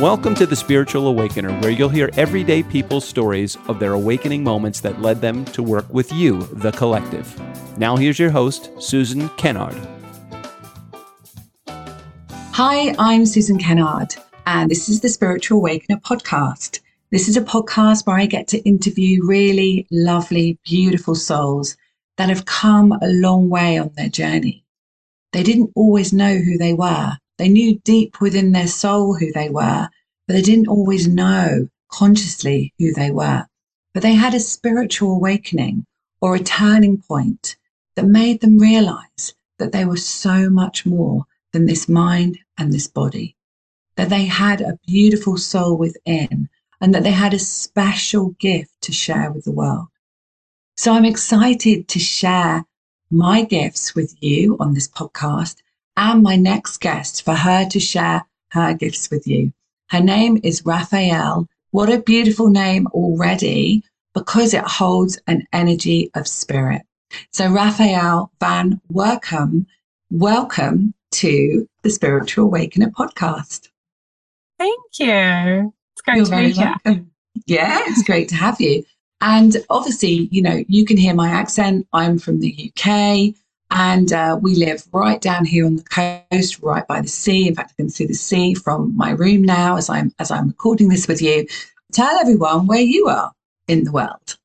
Welcome to the Spiritual Awakener, where you'll hear everyday people's stories of their awakening moments that led them to work with you, the collective. Now, here's your host, Susan Kennard. Hi, I'm Susan Kennard, and this is the Spiritual Awakener podcast. This is a podcast where I get to interview really lovely, beautiful souls that have come a long way on their journey. They didn't always know who they were, they knew deep within their soul who they were, but they didn't always know consciously who they were. But they had a spiritual awakening or a turning point that made them realize that they were so much more than this mind and this body, that they had a beautiful soul within and that they had a special gift to share with the world. So I'm excited to share my gifts with you on this podcast and my next guest for her to share her gifts with you. Her name is Raphael. What a beautiful name already because it holds an energy of spirit. So, Raphael Van Workum, welcome to the Spiritual Awakener podcast. Thank you. It's great You're to be here. Welcome. Yeah, it's great to have you. And obviously, you know, you can hear my accent. I'm from the UK. And uh, we live right down here on the coast, right by the sea. In fact, I can see the sea from my room now as I'm as I'm recording this with you. Tell everyone where you are in the world.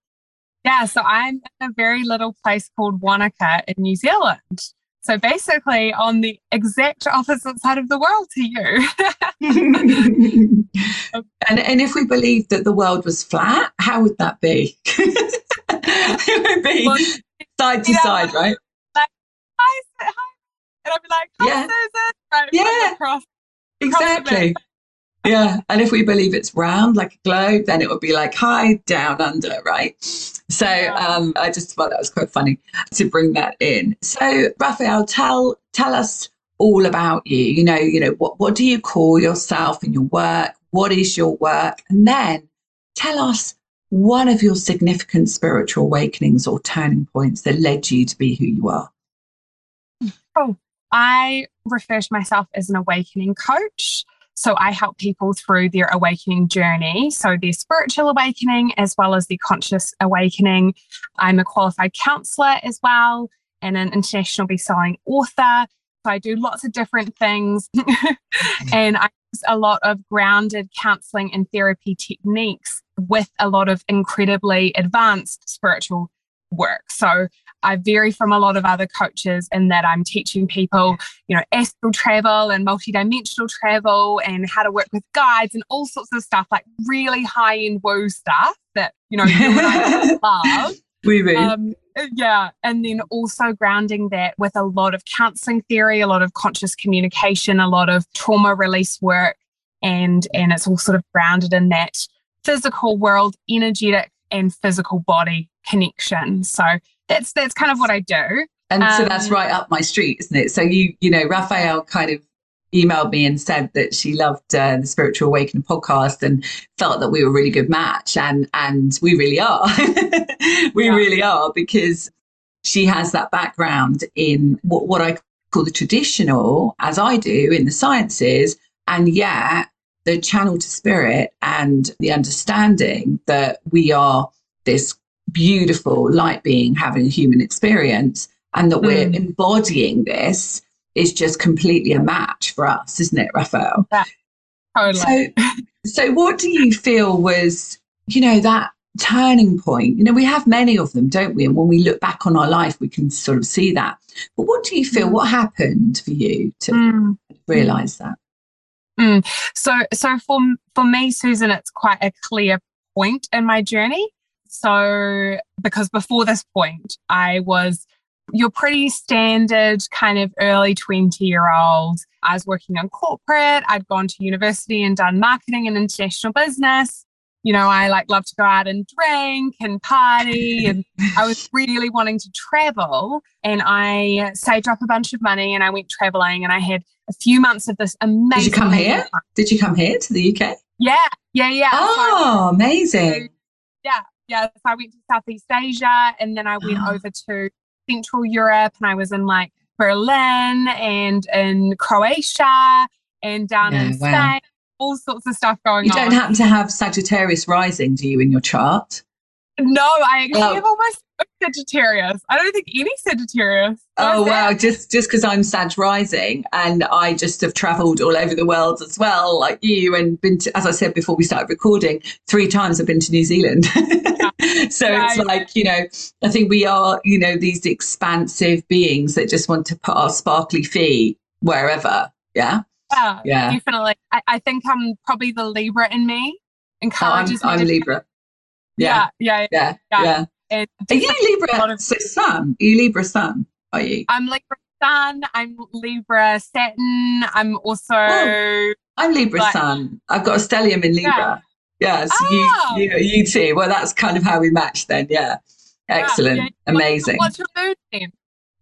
Yeah, so I'm in a very little place called Wanaka in New Zealand. So basically on the exact opposite side of the world to you. and, and if we believed that the world was flat, how would that be? it would be well, side to side, right? Hi. And I'd be like, hi, yeah. Susan. Right, yeah. Across, exactly. yeah. And if we believe it's round like a globe, then it would be like hi, down, under, right? So um, I just thought that was quite funny to bring that in. So Raphael, tell tell us all about you. You know, you know, what what do you call yourself in your work? What is your work? And then tell us one of your significant spiritual awakenings or turning points that led you to be who you are. Oh, I refer to myself as an awakening coach. So I help people through their awakening journey. So their spiritual awakening as well as their conscious awakening. I'm a qualified counselor as well and an international best-selling author. So I do lots of different things. Mm. and I use a lot of grounded counseling and therapy techniques with a lot of incredibly advanced spiritual work. So I vary from a lot of other coaches in that I'm teaching people, you know, astral travel and multidimensional travel and how to work with guides and all sorts of stuff, like really high end woo stuff that, you know, you and I love. We um, yeah. And then also grounding that with a lot of counseling theory, a lot of conscious communication, a lot of trauma release work. And, and it's all sort of grounded in that physical world, energetic and physical body connection. So that's that's kind of what I do. And um, so that's right up my street, isn't it? So you you know, Raphael kind of emailed me and said that she loved uh, the Spiritual Awakening podcast and felt that we were a really good match, and and we really are, we yeah. really are because she has that background in what what I call the traditional, as I do in the sciences, and yet the channel to spirit and the understanding that we are this beautiful light being having a human experience and that mm. we're embodying this is just completely a match for us, isn't it, Raphael? Yeah, totally. So, so what do you feel was, you know, that turning point? You know, we have many of them, don't we? And when we look back on our life, we can sort of see that. But what do you feel? Mm. What happened for you to mm. realize that? Mm. So, so for for me, Susan, it's quite a clear point in my journey. So, because before this point, I was your pretty standard kind of early 20 year old. I was working on corporate. I'd gone to university and done marketing and international business. You know, I like love to go out and drink and party. And I was really wanting to travel. And I saved up a bunch of money and I went traveling and I had a few months of this amazing. Did you come here? Did you come here to the UK? Yeah, yeah, yeah. Oh, so amazing. yeah, yeah. So I went to Southeast Asia and then I went oh. over to Central Europe and I was in like Berlin and in Croatia and down yeah, in Spain, all sorts of stuff going on. You don't happen to have Sagittarius rising, do you, in your chart? No, I actually Oh. have almost Sagittarius. I don't think any Sagittarius. Oh wow! that? Just just because I'm Sag rising, and I just have travelled all over the world as well, like you, and been to, as I said before we started recording, three times I've been to New Zealand. so Yeah, it's yeah. like you know, I think we are you know these expansive beings that just want to put our sparkly feet wherever. Yeah, Yeah, yeah. definitely. I, I think I'm probably the Libra in me Oh, I'm, I'm Libra. Yeah, yeah, yeah, yeah, yeah. Are you Libra? So Sun? Are you Libra Sun? Are you? I'm Libra Sun. I'm Libra Saturn. I'm also Oh. I'm Libra Sun. I've got a stellium in Libra. Yeah, so you, ah! you, you too. Well, that's kind of how we match then. Yeah, excellent, amazing. What's your moon then?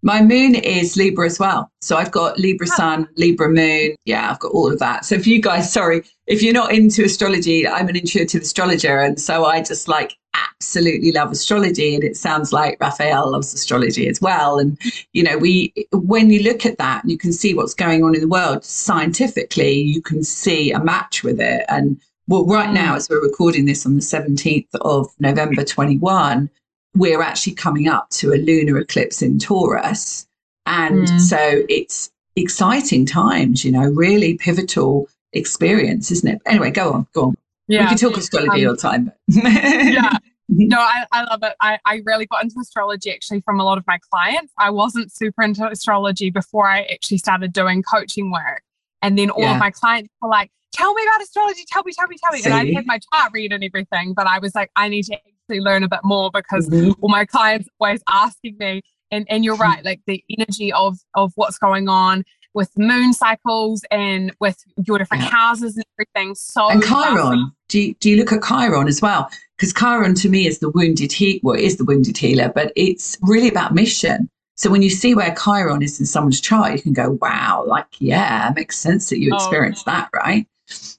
My moon is Libra as well. So I've got Libra. Sun, Libra Moon. Yeah, I've got all of that. So if you guys, sorry, if you're not into astrology, I'm an intuitive astrologer. And so I just like absolutely love astrology. And it sounds like Raphael loves astrology as well. And, you know, we, when you look at that, you can see what's going on in the world scientifically, you can see a match with it. And well, right hmm. now, as we're recording this on the 17th of November 21, we're actually coming up to a lunar eclipse in Taurus. And Mm. so it's exciting times, you know, really pivotal experience, isn't it? Anyway, go on, go on. We can talk astrology Um, all the time. yeah. No, I, I love it. I, I really got into astrology actually from a lot of my clients. I wasn't super into astrology before I actually started doing coaching work. And then all Yeah. of my clients were like, tell me about astrology, tell me, tell me, tell me. And I See? had my chart read and everything, but I was like, I need to learn a bit more because Mhm. all my clients always asking me and and you're right like the energy of of what's going on with moon cycles and with your different Yeah. houses and everything so And. Chiron, do you, do you look at Chiron as well? Because Chiron to me is the wounded healer, well, is the wounded healer, but it's really about mission. So when you see where Chiron is in someone's chart, you can go, wow, like, yeah, it makes sense that you Oh, that, right?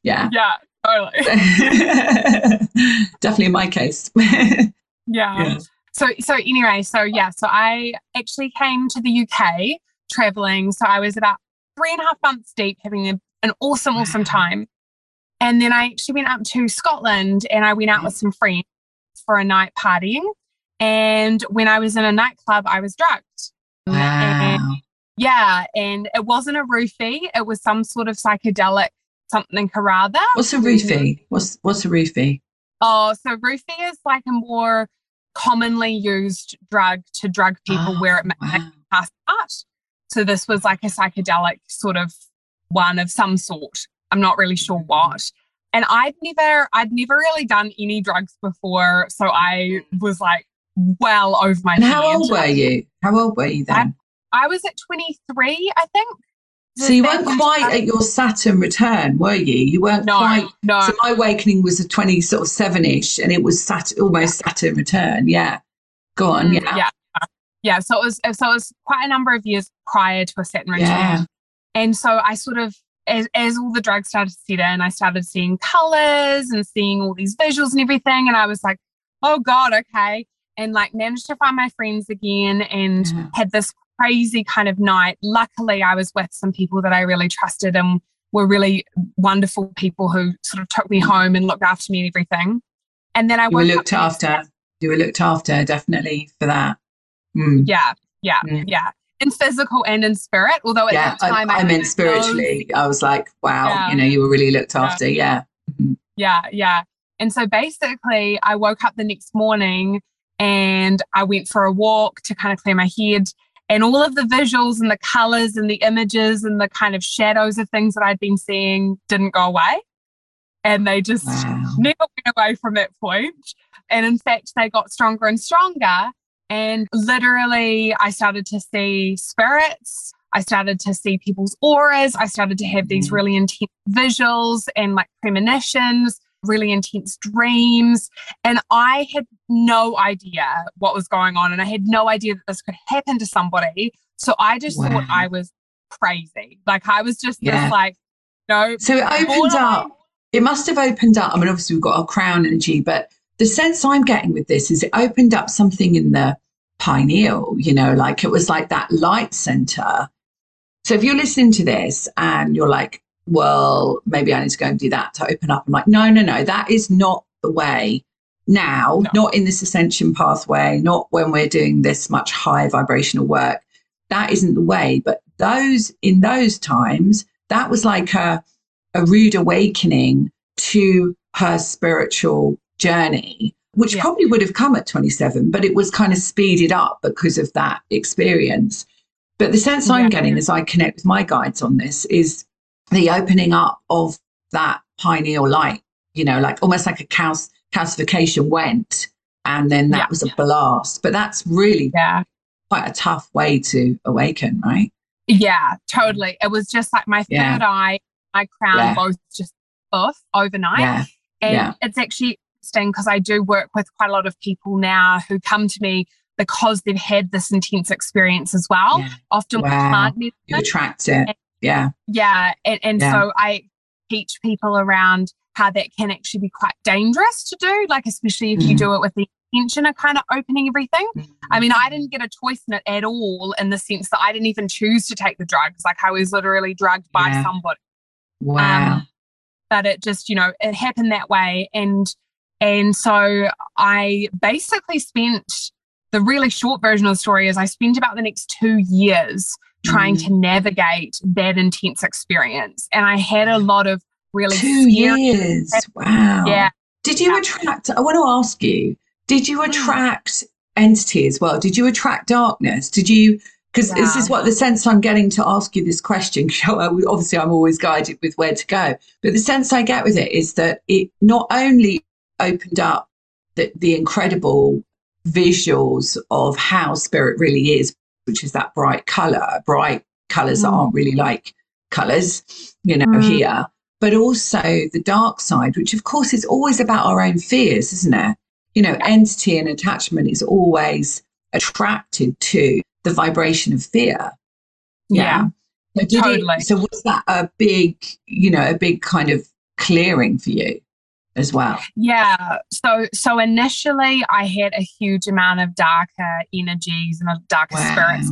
Yeah. yeah Definitely in my case. yeah. Yeah. so so anyway so yeah so i actually came to the uk traveling so i was about three and a half months deep having a, an awesome awesome time and then i actually went up to scotland and i went out with mm-hmm. some friends for a night partying and when i was in a nightclub i was drugged And Wow. yeah and it wasn't a roofie it was some sort of psychedelic something or other What's a roofie? What's what's a roofie? Oh, so roofie is like a more commonly used drug to drug people where it Oh, makes wow. pass out. So this was like a psychedelic sort of one of some sort. I'm not really sure Mm-hmm. what. And I'd never, I'd never really done any drugs before, so I was like well over my And how old were you? How old were you then? I was at 23, I think. So you weren't quite at your Saturn return, were you? You weren't No, quite. no. So my awakening was a twenty sort of seven ish, and it was Sat- almost Saturn return. Yeah, go on. Mm, Yeah, yeah. Yeah. So it was so it was quite a number of years prior to a Saturn return. Yeah. And so I sort of as, as all the drugs started to set in, I started seeing colors and seeing all these visuals and everything. And I was like, oh God, okay. And like managed to find my friends again and Yeah. had this crazy kind of night. Luckily, I was with some people that I really trusted and were really wonderful people who sort of took me home and looked after me and everything. And then I you were looked after. You were looked after definitely for that. Mm. Yeah, yeah, Mm. yeah. In physical and in spirit. Although at Yeah, that time I, I had meant spiritually. I was like, wow, Yeah. you know, you were really looked after. Yeah. Mhm. Yeah, yeah. And so basically, I woke up the next morning and I went for a walk to kind of clear my head. And all of the visuals and the colors and the images and the kind of shadows of things that I'd been seeing didn't go away. And they just Wow. never went away from that point. And in fact, they got stronger and stronger. And literally, I started to see spirits. I started to see people's auras. I started to have these Mhm. really intense visuals and like premonitions, really intense dreams. And I had no idea what was going on. And I had no idea that this could happen to somebody. So I just thought I was crazy. Like I was just Yeah. this like, no. So it opened up. It must have opened up. I mean, obviously we've got our crown energy, but the sense I'm getting with this is it opened up something in the pineal. You know, like it was like that light center. So if you're listening to this and you're like, well, maybe I need to go and do that to open up. I'm like, no, no, no, that is not the way now, no. not in this ascension pathway, not when we're doing this much high vibrational work. That isn't the way. But those in those times, that was like a, a rude awakening to her spiritual journey, which yeah. probably would have come at 27, but it was kind of speeded up because of that experience. But the sense yeah. I'm getting as I connect with my guides on this is the opening up of that pineal light, you know, like almost like a calc- calcification went and then that yeah. was a blast. But that's really yeah. quite a tough way to awaken, right? Yeah, totally. It was just like my third yeah. eye, my crown yeah. both just off overnight. And it's actually interesting because I do work with quite a lot of people now who come to me because they've had this intense experience as well. Often wow. plant medicine. You attract it. Yeah. Yeah. And, and so I teach people around how that can actually be quite dangerous to do, like especially if mm. you do it with the intention of kind of opening everything. I mean, I didn't get a choice in it at all in the sense that I didn't even choose to take the drugs. Like I was literally drugged by yeah. somebody. Wow. Um, but it just, you know, it happened that way. And and so I basically spent the really short version of the story is I spent about the next two years trying mm. to navigate that intense experience. And I had a lot of really two years. Wow. Yeah. Did you attract? I want to ask you. Did you hmm. attract entity as well? Did you attract darkness? Did you? Because yeah. this is what the sense I'm getting to ask you this question. Obviously, I'm always guided with where to go, but the sense I get with it is that it not only opened up the, the incredible visuals of how spirit really is, which is that bright color, bright colors mm. that aren't really like colors, you know, mm. here, but also the dark side, which of course is always about our own fears, isn't it? You know, entity and attachment is always attracted to the vibration of fear. Yeah. yeah. So totally. It, so was that a big, you know, a big kind of clearing for you as well? Yeah. So so initially I had a huge amount of darker energies and darker wow. spirits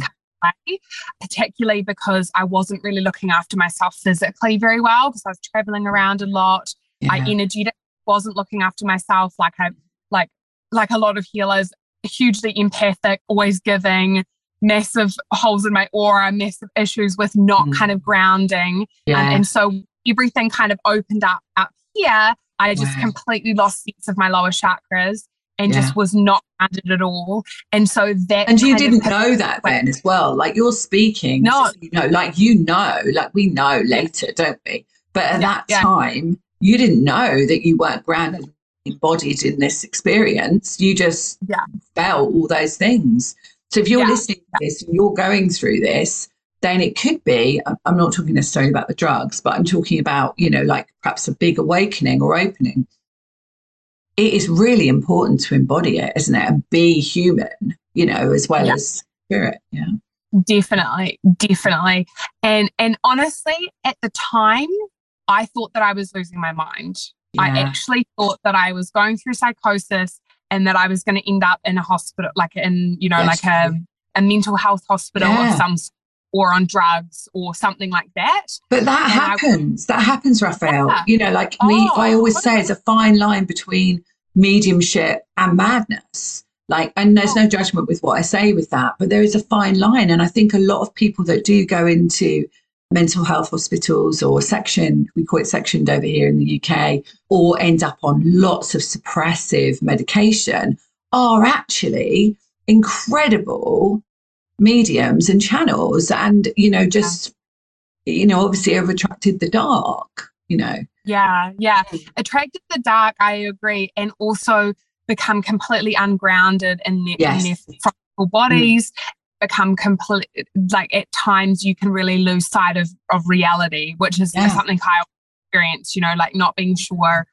particularly because I wasn't really looking after myself physically very well because I was traveling around a lot. Yeah. I energy wasn't looking after myself like I like like a lot of healers, hugely empathic, always giving, massive holes in my aura, massive issues with not mm. kind of grounding. Yeah. Um, and so everything kind of opened up up here. I just wow. completely lost sense of my lower chakras and yeah. just was not grounded at all. And so that And you didn't know that then as well. Like you're speaking, no. you know, like you know, like we know later, don't we? But at yeah, that yeah. time, you didn't know that you weren't grounded embodied in this experience. You just felt all those things. So if you're listening to this and you're going through this, then it could be i'm not talking necessarily about the drugs but i'm talking about you know like perhaps a big awakening or opening it is really important to embody it, isn't it? And be human, you know, as well yeah. as spirit. Yeah. Definitely, definitely. And and honestly, at the time, I thought that I was losing my mind. Yeah. I actually thought that I was going through psychosis and that I was going to end up in a hospital, like in, you know, yes. like a, a mental health hospital yeah. of some or on drugs or something like that. But that and happens. that happens, Raphael. Yeah. You know, like me, oh, I always say it's a fine line between mediumship and madness. Like, and there's no oh. judgment with what I say with that, but there is a fine line. And I think a lot of people that do go into mental health hospitals or section, we call it sectioned over here in the UK, or end up on lots of suppressive medication are actually incredible mediums and channels and you know just yeah. you know obviously have attracted the dark you know yeah yeah attracted the dark i agree and also become completely ungrounded in their, yes. in their physical bodies mm. become complete like at times you can really lose sight of of reality which is yeah. something i experience you know like not being sure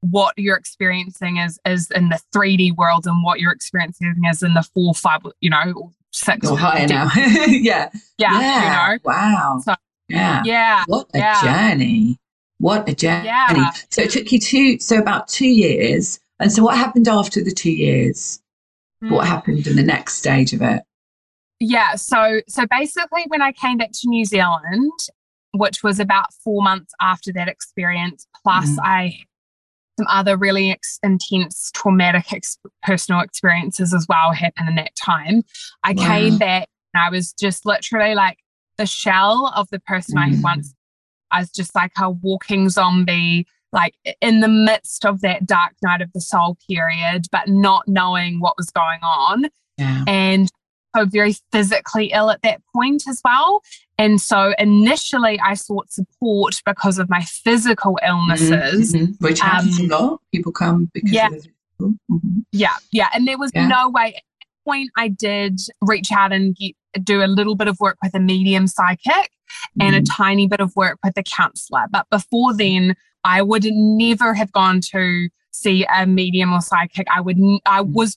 what you're experiencing is is in the 3D world and what you're experiencing is in the four five you know sex. Or higher now. yeah. Yeah. Yeah. You know? Wow. So, yeah. Yeah. What a yeah. journey. What a journey. Yeah. So it took you two, so about two years. And so what happened after the two years? Mm. What happened in the next stage of it? Yeah. So, so basically when I came back to New Zealand, which was about four months after that experience. Plus, mm. I some other really ex- intense traumatic ex- personal experiences as well happened in that time. I wow. came back and I was just literally like the shell of the person mm. I once. I was just like a walking zombie, like in the midst of that dark night of the soul period, but not knowing what was going on. Yeah. And so very physically ill at that point as well. And so initially I sought support because of my physical illnesses. Mm-hmm. Which happens um, a lot. People come because yeah. Mm-hmm. Yeah, yeah. And there was yeah. no way at that point I did reach out and get, do a little bit of work with a medium psychic mm-hmm. and a mm-hmm. tiny bit of work with a counselor. But before then, I would never have gone to see a medium or psychic. I would I mm. was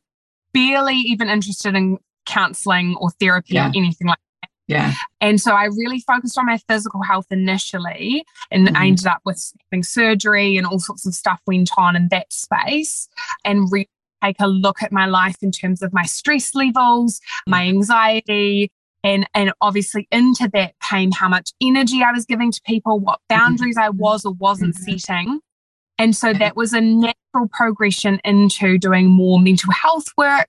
barely even interested in counseling or therapy yeah. or anything like that. Yeah. And so I really focused on my physical health initially, and mm-hmm. I ended up with having surgery and all sorts of stuff went on in that space, and re- take a look at my life in terms of my stress levels, my anxiety, and and obviously into that came how much energy I was giving to people, what mm-hmm. boundaries I was or wasn't mm-hmm. setting. And so that was a natural progression into doing more mental health work.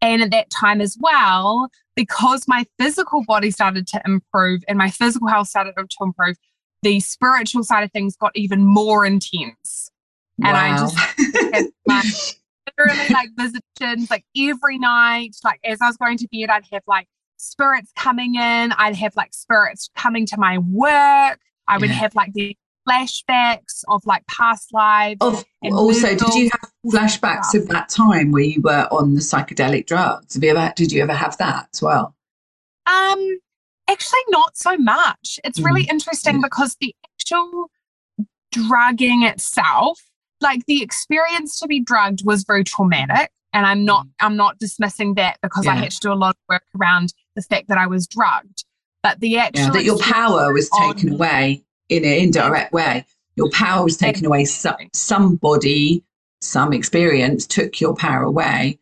And at that time as well, because my physical body started to improve and my physical health started to improve, the spiritual side of things got even more intense. Wow. And I just had like literally like visitations like every night. Like as I was going to bed, I'd have like spirits coming in, I'd have like spirits coming to my work. I would yeah. have like the flashbacks of like past lives. Of, also, did you have flashbacks of that time where you were on the psychedelic drugs? Have you ever, did you ever have that as well? Um, actually, not so much. It's mm. really interesting because the actual drugging itself, like the experience to be drugged, was very traumatic. And I'm not, mm. I'm not dismissing that because yeah. I had to do a lot of work around the fact that I was drugged. But the actual yeah, that your power was taken on, away in an indirect way. Your power was taken away. So, somebody, some experience took your power away,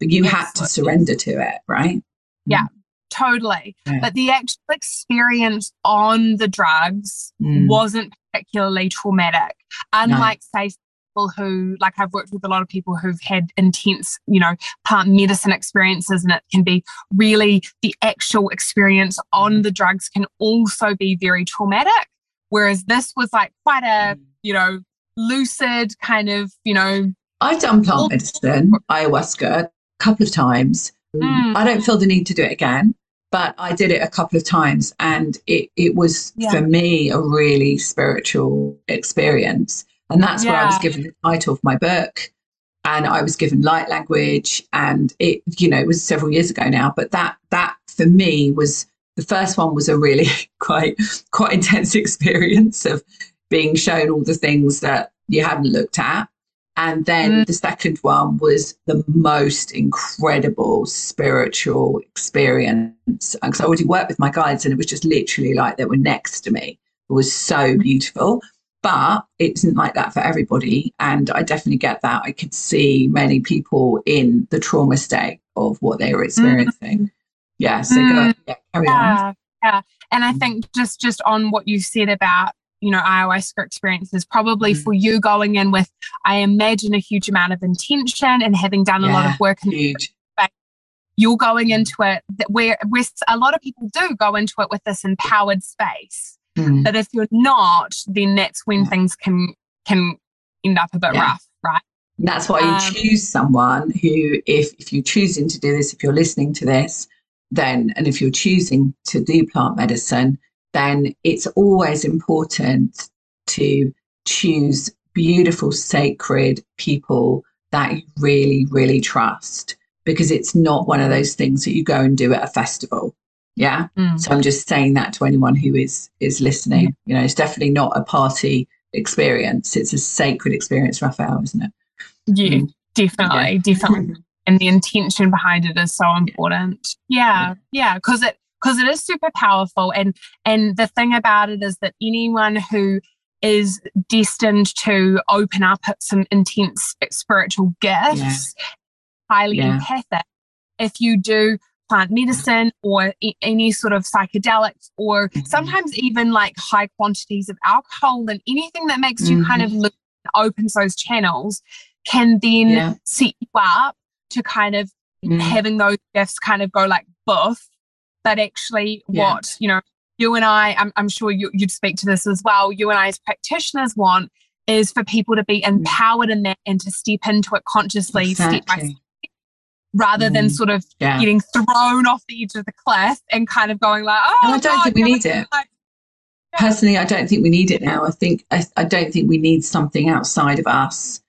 but you had to surrender to it, right? Yeah, totally. Yeah. But the actual experience on the drugs mm. wasn't particularly traumatic. Unlike, no. say, people who, like, I've worked with a lot of people who've had intense, you know, plant medicine experiences, and it can be really the actual experience on the drugs can also be very traumatic. Whereas this was like quite a, mm. you know, lucid kind of, you know. I've done plant medicine, ayahuasca, a couple of times. Mm. I don't feel the need to do it again, but I did it a couple of times and it, it was yeah. for me a really spiritual experience. And that's yeah. where I was given the title of my book. And I was given light language and it, you know, it was several years ago now, but that that for me was the first one was a really quite quite intense experience of being shown all the things that you hadn't looked at. And then mm. the second one was the most incredible spiritual experience. Because I already worked with my guides and it was just literally like they were next to me. It was so beautiful. But it isn't like that for everybody. And I definitely get that. I could see many people in the trauma state of what they were experiencing. Mm yeah so mm, go yeah, carry yeah, on yeah and i think just just on what you said about you know ayahuasca experiences probably mm. for you going in with i imagine a huge amount of intention and having done yeah, a lot of work huge. you're going into it where, where a lot of people do go into it with this empowered space mm. but if you're not then that's when yeah. things can can end up a bit yeah. rough right that's why you um, choose someone who if if you're choosing to do this if you're listening to this then, and if you're choosing to do plant medicine, then it's always important to choose beautiful, sacred people that you really, really trust because it's not one of those things that you go and do at a festival. Yeah. Mm. So I'm just saying that to anyone who is is listening. Mm. You know, it's definitely not a party experience. It's a sacred experience, Raphael, isn't it? Yeah, mm. definitely, yeah. definitely. and the intention behind it is so important. Yeah, yeah, because it because it is super powerful and and the thing about it is that anyone who is destined to open up some intense spiritual gifts, yeah. highly yeah. empathic. If you do plant medicine or e- any sort of psychedelics or mm-hmm. sometimes even like high quantities of alcohol and anything that makes mm-hmm. you kind of mm-hmm. look opens those channels can then yeah. set you up to kind of mm. having those gifts kind of go like both but actually yeah. what you know you and i i'm, I'm sure you, would speak to this as well you and i as practitioners want is for people to be mm. empowered in that and to step into it consciously exactly. step by step rather mm. than sort of yeah. getting thrown off the edge of the cliff and kind of going like, oh, and I don't God, think we need it. Like. Personally, I don't think we need it now. I think I, I don't think we need something outside of us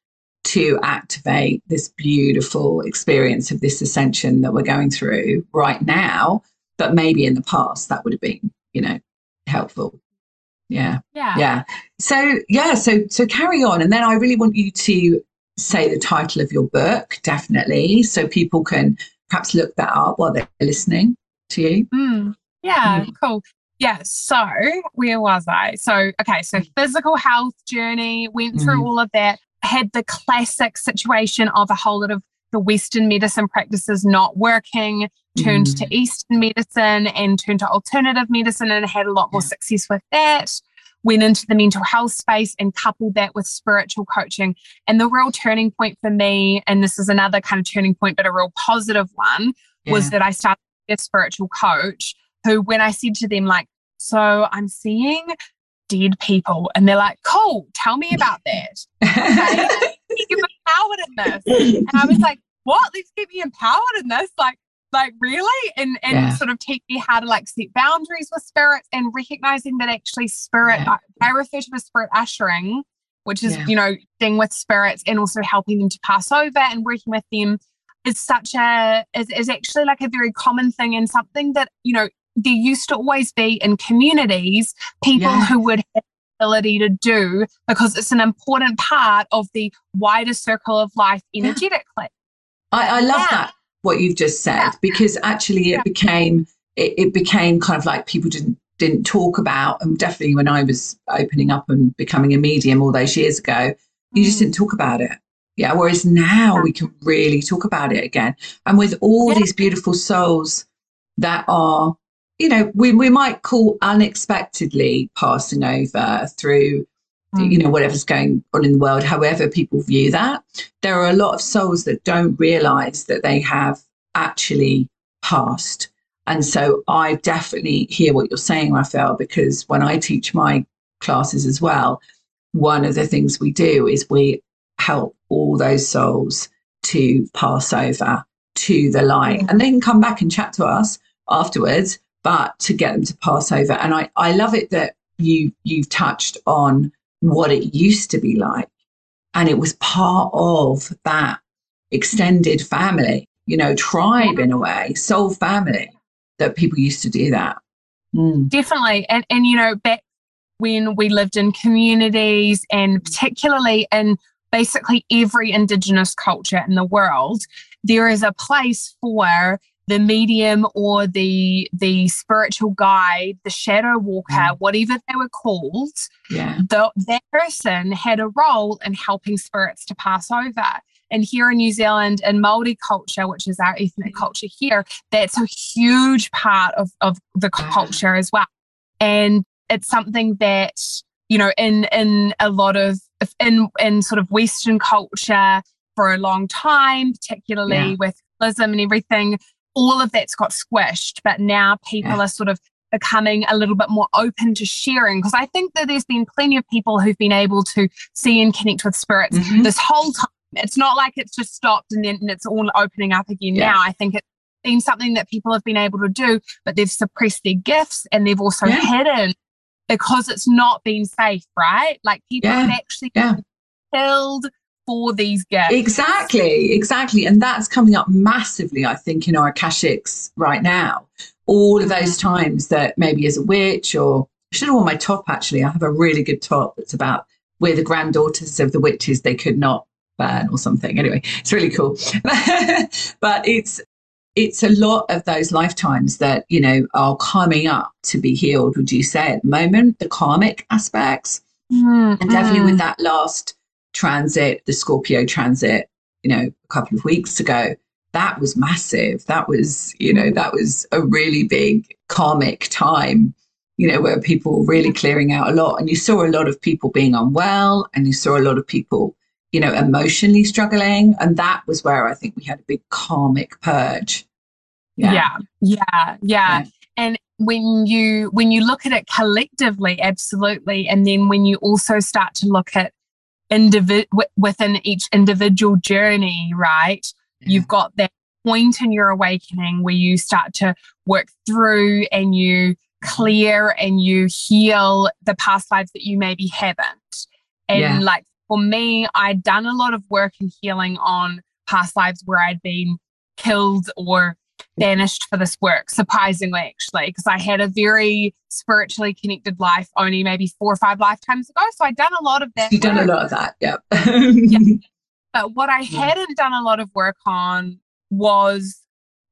to activate this beautiful experience of this ascension that we're going through right now. But maybe in the past that would have been, you know, helpful. Yeah. Yeah. Yeah. So yeah, so so carry on. And then I really want you to say the title of your book, definitely, so people can perhaps look that up while they're listening to you. Mm, yeah, mm. cool. Yeah, so where was I? So, okay, so mm. physical health journey, went through mm. all of that, had the classic situation of a whole lot of the Western medicine practices not working, turned to mm. Eastern medicine and turned to alternative medicine and had a lot more yeah. success with that went into the mental health space and coupled that with spiritual coaching. And the real turning point for me, and this is another kind of turning point, but a real positive one, yeah. was that I started a spiritual coach who, when I said to them, like, so I'm seeing dead people, and they're like, cool, tell me about that. Okay. empowered in this. And I was like, what? Let's get me empowered in this. Like, like really and and yeah. sort of teach me how to like set boundaries with spirits and recognizing that actually spirit yeah. I, I, refer to as spirit ushering which is yeah. you know thing with spirits and also helping them to pass over and working with them is such a is, is actually like a very common thing and something that you know there used to always be in communities people who would have ability to do because it's an important part of the wider circle of life energetically I, I love that what you've just said yeah. because actually it yeah. became it, it, became kind of like people didn't didn't talk about and definitely when I was opening up and becoming a medium all those years ago, you just mm. didn't talk about it. Yeah. Whereas now yeah. we can really talk about it again. And with all these beautiful souls that are, you know, we, we might call unexpectedly passing over through you mm. know, whatever's going on in the world, however people view that. There are a lot of souls that don't realize that they have actually passed. And so I definitely hear what you're saying, Raphael, because when I teach my classes as well, one of the things we do is we help all those souls to pass over to the light mm. and they can come back and chat to us afterwards, but to get them to pass over. And I, I love it that you you've touched on what it used to be like. And it was part of that extended family, you know, tribe in a way, soul family that people used to do that. Mm. Definitely. And, and, you know, back when we lived in communities and particularly in basically every Indigenous culture in the world, there is a place for the medium or the the spiritual guide, the shadow walker, mm. whatever they were called, yeah. the, that person had a role in helping spirits to pass over. And here in New Zealand, in Maori culture, which is our ethnic mm. culture here, that's a huge part of, of the culture as well. And it's something that, you know, in in a lot of in in sort of Western culture for a long time, particularly yeah. with and everything, all of that's got squished, but now people yeah. are sort of becoming a little bit more open to sharing because I think that there's been plenty of people who've been able to see and connect with spirits mm-hmm. this whole time. It's not like it's just stopped and then it's all opening up again yeah. now. I think it's been something that people have been able to do, but they've suppressed their gifts and they've also yeah. hidden because it's not been safe, right? Like people have actually killed for these gifts. Exactly, exactly. And that's coming up massively, I think, in our Akashics right now. All of those mm-hmm. times that maybe as a witch or I should have worn my top actually. I have a really good top that's about we're the granddaughters of the witches they could not burn or something. Anyway, it's really cool. but it's it's a lot of those lifetimes that, you know, are coming up to be healed, would you say, at the moment, the karmic aspects. Mm-hmm. And definitely with that last transit, the Scorpio transit, you know, a couple of weeks ago, that was massive. That was, you know, mm. that was a really big karmic time, you know, where people were really clearing out a lot. And you saw a lot of people being unwell and you saw a lot of people, you know, emotionally struggling. And that was where I think we had a big karmic purge. Yeah. Yeah. Yeah. yeah. And when you when you look at it collectively, absolutely. And then when you also start to look at individ within each individual journey, right? You've got that point in your awakening where you start to work through and you clear and you heal the past lives that you maybe haven't. And yeah. like for me, I'd done a lot of work and healing on past lives where I'd been killed or banished for this work, surprisingly, actually, because I had a very spiritually connected life only maybe four or five lifetimes ago. So I'd done a lot of that. You've done a lot of that, yeah. yeah. But what I hadn't done a lot of work on was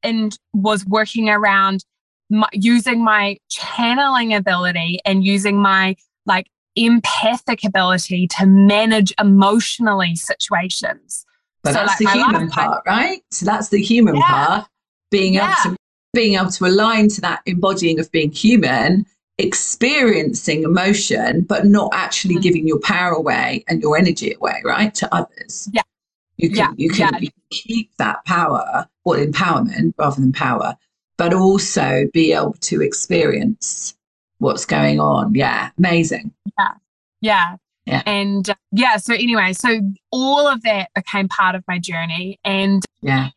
and was working around my, using my channeling ability and using my like empathic ability to manage emotionally situations. But so that's like the human part, right? So that's the human yeah. part. Being yeah. able to being able to align to that embodying of being human, experiencing emotion, but not actually mm-hmm. giving your power away and your energy away, right, to others. Yeah. You can, yeah, you, can yeah. keep that power or empowerment rather than power, but also be able to experience what's going on. Yeah, amazing. Yeah, yeah. Yeah. And uh, yeah, so anyway, so all of that became part of my journey, and yeah,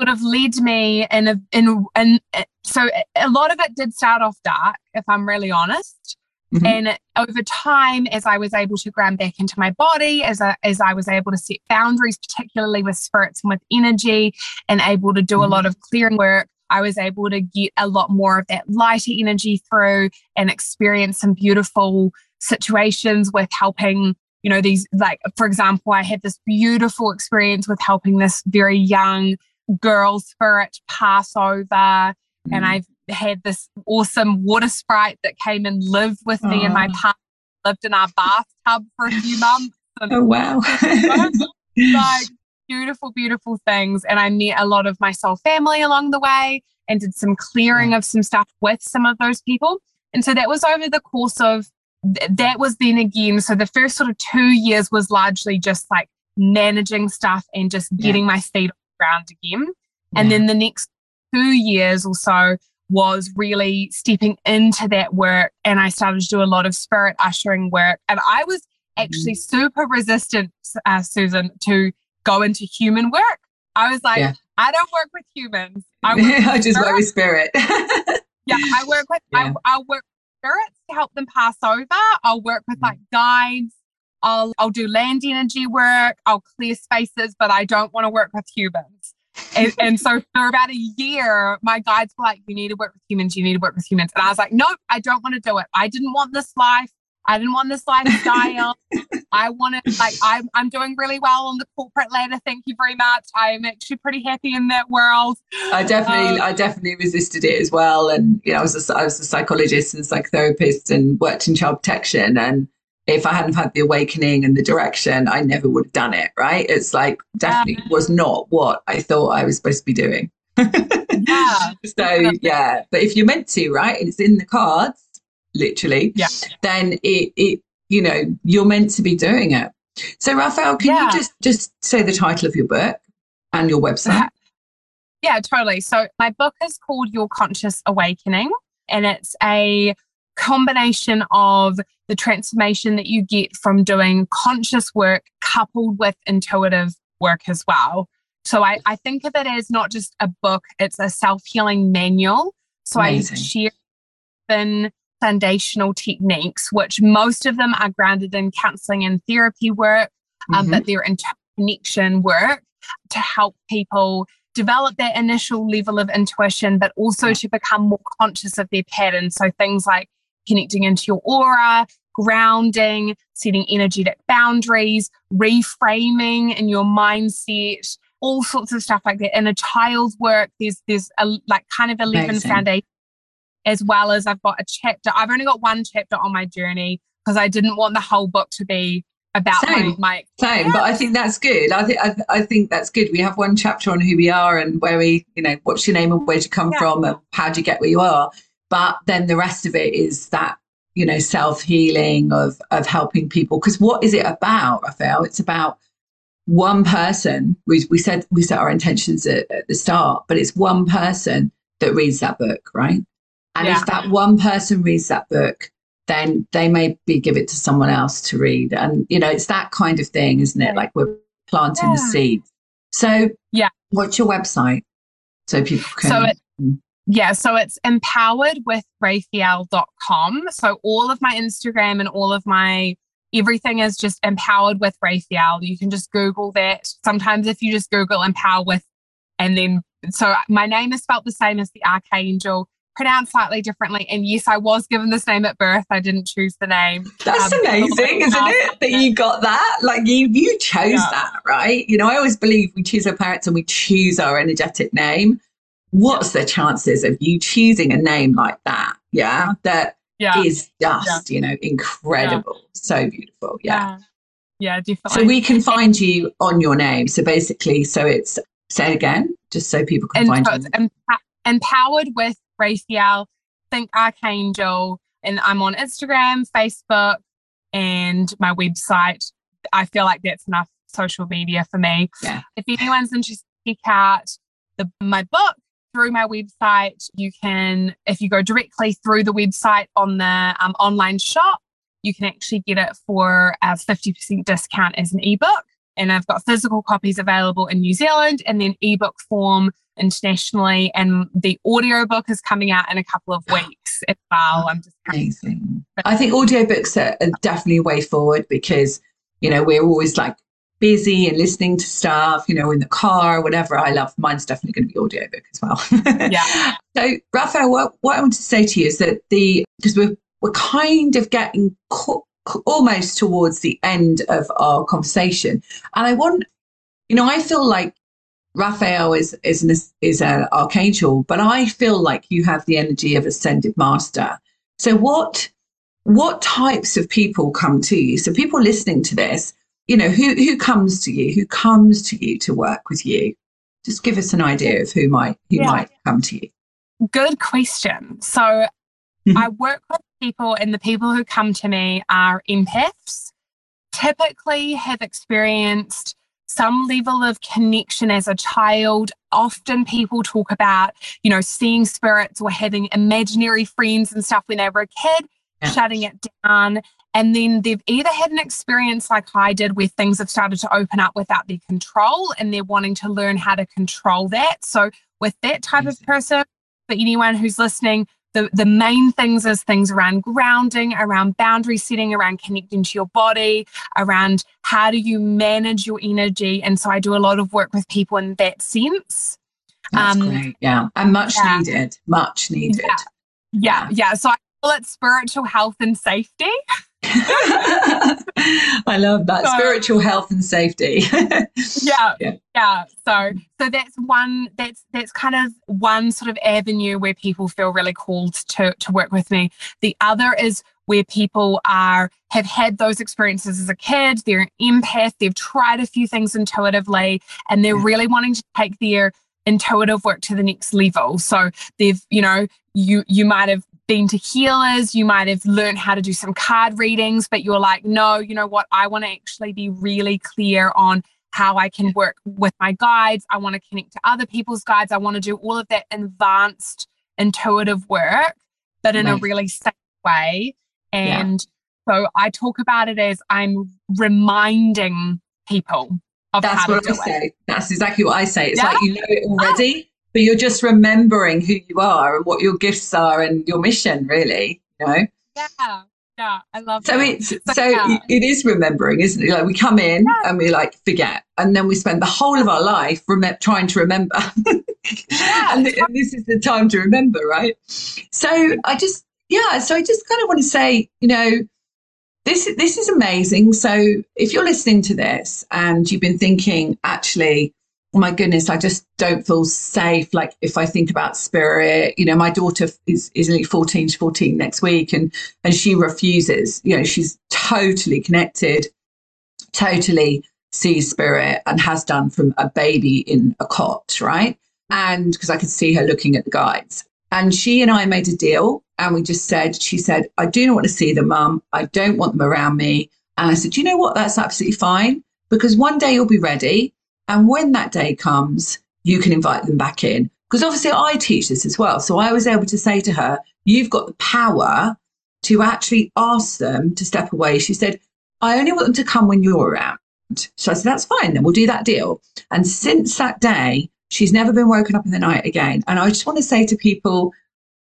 sort of led me in a in and so a lot of it did start off dark, if I'm really honest. Mm-hmm. And over time, as I was able to ground back into my body, as I, as I was able to set boundaries, particularly with spirits and with energy, and able to do mm-hmm. a lot of clearing work, I was able to get a lot more of that lighter energy through and experience some beautiful situations with helping you know these like for example i had this beautiful experience with helping this very young girl spirit pass over mm-hmm. and i've had this awesome water sprite that came and lived with me oh. in my park, lived in our bathtub for a few months. oh, wow. like beautiful, beautiful things. And I met a lot of my soul family along the way and did some clearing of some stuff with some of those people. And so that was over the course of that was then again. So the first sort of two years was largely just like managing stuff and just getting yeah. my feet ground again. And then the next two years or so was really stepping into that work and I started to do a lot of spirit ushering work. And I was actually mm. super resistant, uh, Susan, to go into human work. I was like, yeah. I don't work with humans. I, work I just work with spirit. yeah, I work with yeah. I, will work with spirits to help them pass over. I'll work with like mm. guides. I'll I'll do land energy work. I'll clear spaces, but I don't want to work with humans. And, and, so for about a year, my guides were like, you need to work with humans, you need to work with humans. And I was like, nope, I don't want to do it. I didn't want this life. I didn't want this lifestyle. I wanted like I'm I'm doing really well on the corporate ladder. Thank you very much. I'm actually pretty happy in that world. I definitely um, I definitely resisted it as well. And you know, I was a, I was a psychologist and psychotherapist and worked in child protection and if I hadn't had the awakening and the direction, I never would have done it. Right. It's like definitely um, was not what I thought I was supposed to be doing. yeah. so yeah. But if you're meant to, right, it's in the cards, literally, yeah. then it it you know, you're meant to be doing it. So Raphael, can yeah. you just just say the title of your book and your website? Yeah, totally. So my book is called Your Conscious Awakening and it's a combination of the transformation that you get from doing conscious work coupled with intuitive work as well. So I, I think of it as not just a book, it's a self healing manual. So Amazing. I share seven foundational techniques, which most of them are grounded in counseling and therapy work, um, mm-hmm. but they're interconnection work to help people develop that initial level of intuition, but also to become more conscious of their patterns. So things like connecting into your aura, grounding, setting energetic boundaries, reframing in your mindset, all sorts of stuff like that. In a child's work, there's there's a, like kind of 11 Amazing. foundations, as well as I've got a chapter. I've only got one chapter on my journey because I didn't want the whole book to be about Same. my, my Same, but I think that's good. I think I, I think that's good. We have one chapter on who we are and where we, you know, what's your name and where do you come Yeah. from and how do you get where you are. But then the rest of it is that you know self healing of of helping people. Because what is it about, Raphael? It's about one person. We we said we set our intentions at, at the start, but it's one person that reads that book, right? And Yeah. if that one person reads that book, then they maybe give it to someone else to read. And, you know, it's that kind of thing, isn't it? Like we're planting the Yeah. seeds. So, Yeah. what's your website? So people can. So it- mm. Yeah, so it's empowered with Raphael.com. So all of my Instagram and all of my everything is just empowered with Raphael. You can just Google that. Sometimes if you just Google empower with and then so my name is spelled the same as the archangel, pronounced slightly differently. And yes, I was given this name at birth. I didn't choose the name. That's um, amazing, isn't it? That you got that. Like you, you chose Yeah. that, right? You know, I always believe we choose our parents and we choose our energetic name. What's the chances of you choosing a name like that? Yeah, that Yeah. is just, you know, incredible. So beautiful. Yeah. Yeah. Yeah, definitely. So we can find you on your name. So basically, so it's say it again, just so people can and find you. empowered with Raphael, Think Archangel, and I'm on Instagram, Facebook, and my website. I feel like that's enough social media for me. Yeah. If anyone's interested, check out the my book through my website. You can, if you go directly through the website on the um, online shop, you can actually get it for a 50% discount as an ebook. And I've got physical copies available in New Zealand and then ebook form internationally. And the audiobook is coming out in a couple of weeks as well. I'm just Amazing. I think audiobooks are, are definitely a way forward because, you know, we're always like busy and listening to stuff, you know, in the car, whatever. I love mine's definitely going to be audiobook as well. Yeah. So, Raphael, what, what I want to say to you is that the, because we're, we're kind of getting co- almost towards the end of our conversation. And I want, you know, I feel like Raphael is is an is an archangel, but I feel like you have the energy of ascended master. So what what types of people come to you? So people listening to this, you know, who who comes to you? Who comes to you to work with you? Just give us an idea of who might who Yeah. might come to you. Good question. So Mhm. I work with people, and the people who come to me are empaths, typically have experienced some level of connection as a child. Often people talk about, you know, seeing spirits or having imaginary friends and stuff when they were a kid, Yeah. shutting it down. And then they've either had an experience like I did where things have started to open up without their control and they're wanting to learn how to control that. So, with that type of person, for anyone who's listening, the, the main things is things around grounding, around boundary setting, around connecting to your body, around how do you manage your energy. And so I do a lot of work with people in that sense. That's Um, great. Yeah. And much yeah. needed. Much needed. Yeah, yeah. So I call it spiritual health and safety. I love that. So- Spiritual health and safety. yeah, Yeah. yeah so so that's one that's that's kind of one sort of avenue where people feel really called to to work with me the other is where people are have had those experiences as a kid they're an empath they've tried a few things intuitively and they're Yeah. really wanting to take their intuitive work to the next level so they've you know you you might have been to healers you might have learned how to do some card readings but you're like no you know what i want to actually be really clear on how I can work with my guides. I want to connect to other people's guides. I want to do all of that advanced intuitive work, but in a really safe way. And so I talk about it as I'm reminding people of That's how to what do I it. say. That's exactly what I say. It's Yeah? like you know it already, but you're just remembering who you are and what your gifts are and your mission, really. You know. Yeah, yeah, I love So that. it's So, so yeah. it is remembering, isn't it? Like we come in and we like forget, and then we spend the whole of our life rem- trying to remember. and, th- and this is the time to remember, right? So I just yeah, so I just kind of want to say, you know, this this is amazing. So if you're listening to this and you've been thinking, actually, my goodness, I just don't feel safe. Like if I think about spirit, you know, my daughter is is only 14, she's 14 next week, and and she refuses. You know, she's totally connected totally sees spirit and has done from a baby in a cot, right? And because I could see her looking at the guides. And she and I made a deal and we just said, she said, I do not want to see them, mum. I don't want them around me. And I said, you know what? That's absolutely fine because one day you'll be ready. And when that day comes, you can invite them back in. Because obviously I teach this as well. So I was able to say to her, you've got the power to actually ask them to step away. She said, I only want them to come when you're around. So I said, that's fine, then we'll do that deal. And since that day, she's never been woken up in the night again. And I just want to say to people,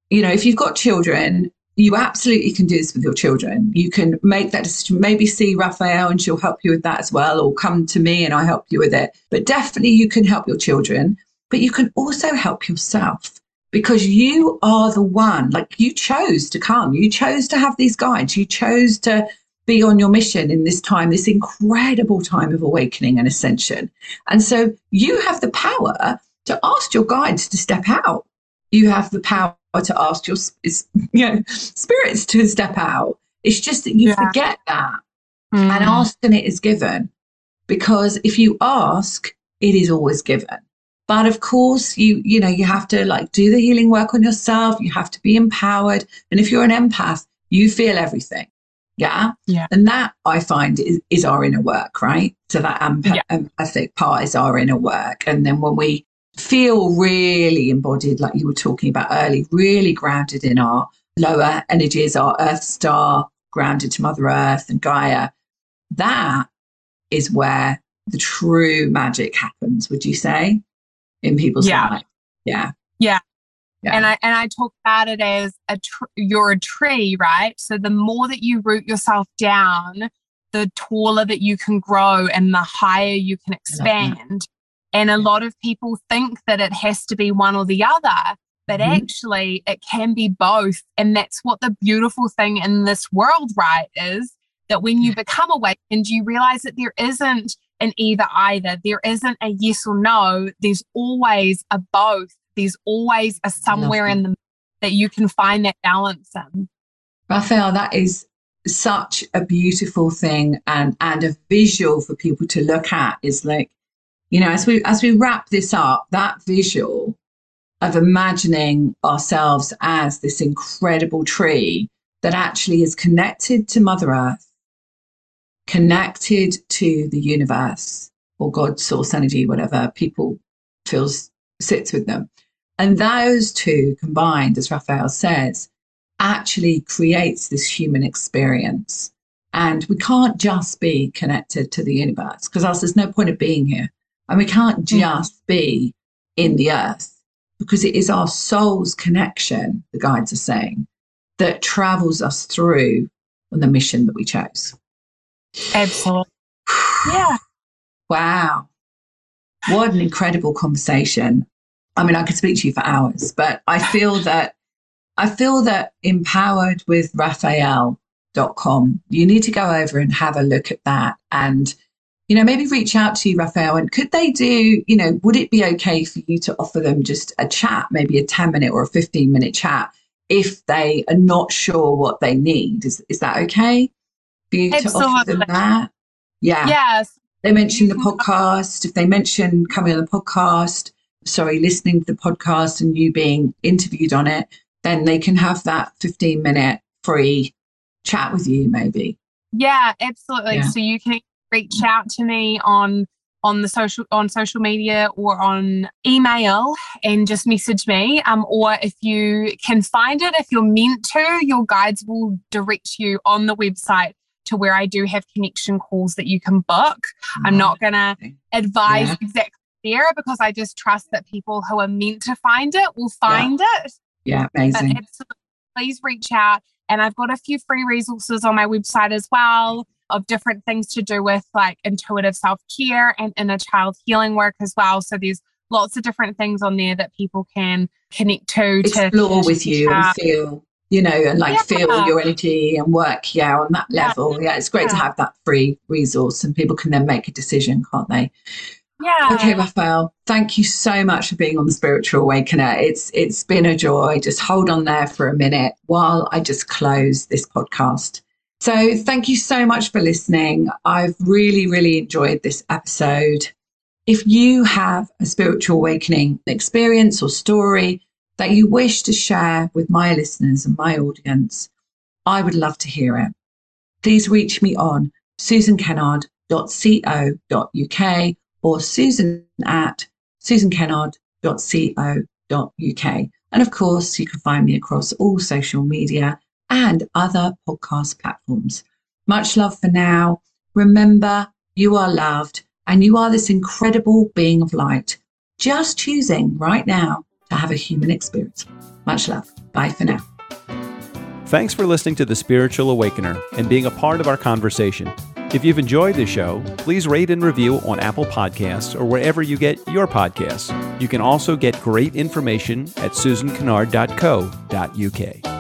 you know, if you've got children, you absolutely can do this with your children. You can make that decision, maybe see Raphael and she'll help you with that as well, or come to me and I help you with it. But definitely you can help your children, but you can also help yourself because you are the one, like you chose to come, you chose to have these guides, you chose to be on your mission in this time, this incredible time of awakening and ascension. And so you have the power to ask your guides to step out. You have the power to ask your you know spirits to step out. It's just that you yeah. forget that. Mm. And asking it is given. Because if you ask, it is always given. But of course, you you know, you have to like do the healing work on yourself. You have to be empowered. And if you're an empath, you feel everything. Yeah. Yeah. And that I find is, is our inner work, right? So that empath- yeah. empathic part is our inner work. And then when we feel really embodied, like you were talking about early, really grounded in our lower energies, our earth star, grounded to Mother Earth and Gaia, that is where the true magic happens, would you say? In people's yeah. lives. Yeah. Yeah. Yeah. And I and I talk about it as a tr- you're a tree, right? So the more that you root yourself down, the taller that you can grow and the higher you can expand. And a lot of people think that it has to be one or the other, but mm-hmm. actually it can be both. And that's what the beautiful thing in this world, right, is that when you become awakened, you realize that there isn't an either either. There isn't a yes or no. There's always a both there's always a somewhere in the that you can find that balance in. Raphael, that is such a beautiful thing and and a visual for people to look at is like, you know, as we as we wrap this up, that visual of imagining ourselves as this incredible tree that actually is connected to Mother Earth, connected to the universe or God, source energy, whatever people feels sits with them. And those two combined, as Raphael says, actually creates this human experience. And we can't just be connected to the universe because else there's no point of being here. And we can't just be in the earth because it is our soul's connection, the guides are saying, that travels us through on the mission that we chose. Absolutely. yeah. Wow. What an incredible conversation. I mean, I could speak to you for hours, but I feel that I feel that empowered with Raphael.com, you need to go over and have a look at that and, you know, maybe reach out to you, Raphael. And could they do, you know, would it be okay for you to offer them just a chat, maybe a 10 minute or a 15 minute chat if they are not sure what they need? Is, is that okay for you Absolutely. to offer them that? Yeah. Yes. They mention the podcast. If they mention coming on the podcast, sorry, listening to the podcast and you being interviewed on it, then they can have that 15 minute free chat with you, maybe. Yeah, absolutely. Yeah. So you can reach out to me on on the social on social media or on email and just message me um, or if you can find it if you're meant to your guides will direct you on the website to where I do have connection calls that you can book. I'm not going to advise yeah. exactly there because I just trust that people who are meant to find it will find yeah. it. Yeah, amazing. please reach out. And I've got a few free resources on my website as well of different things to do with like intuitive self care and inner child healing work as well. So there's lots of different things on there that people can connect to explore to, with you and feel you know and like yeah. feel your energy and work yeah on that level yeah, yeah it's great yeah. to have that free resource and people can then make a decision can't they yeah. Okay, Raphael, thank you so much for being on the Spiritual Awakener. It's it's been a joy. Just hold on there for a minute while I just close this podcast. So, thank you so much for listening. I've really, really enjoyed this episode. If you have a spiritual awakening experience or story that you wish to share with my listeners and my audience, I would love to hear it. Please reach me on susankennard.co.uk or susan at susankennard.co.uk. And of course, you can find me across all social media and other podcast platforms. Much love for now. Remember, you are loved and you are this incredible being of light, just choosing right now to have a human experience. Much love. Bye for now. Thanks for listening to The Spiritual Awakener and being a part of our conversation. If you've enjoyed the show, please rate and review on Apple Podcasts or wherever you get your podcasts. You can also get great information at susankennard.co.uk.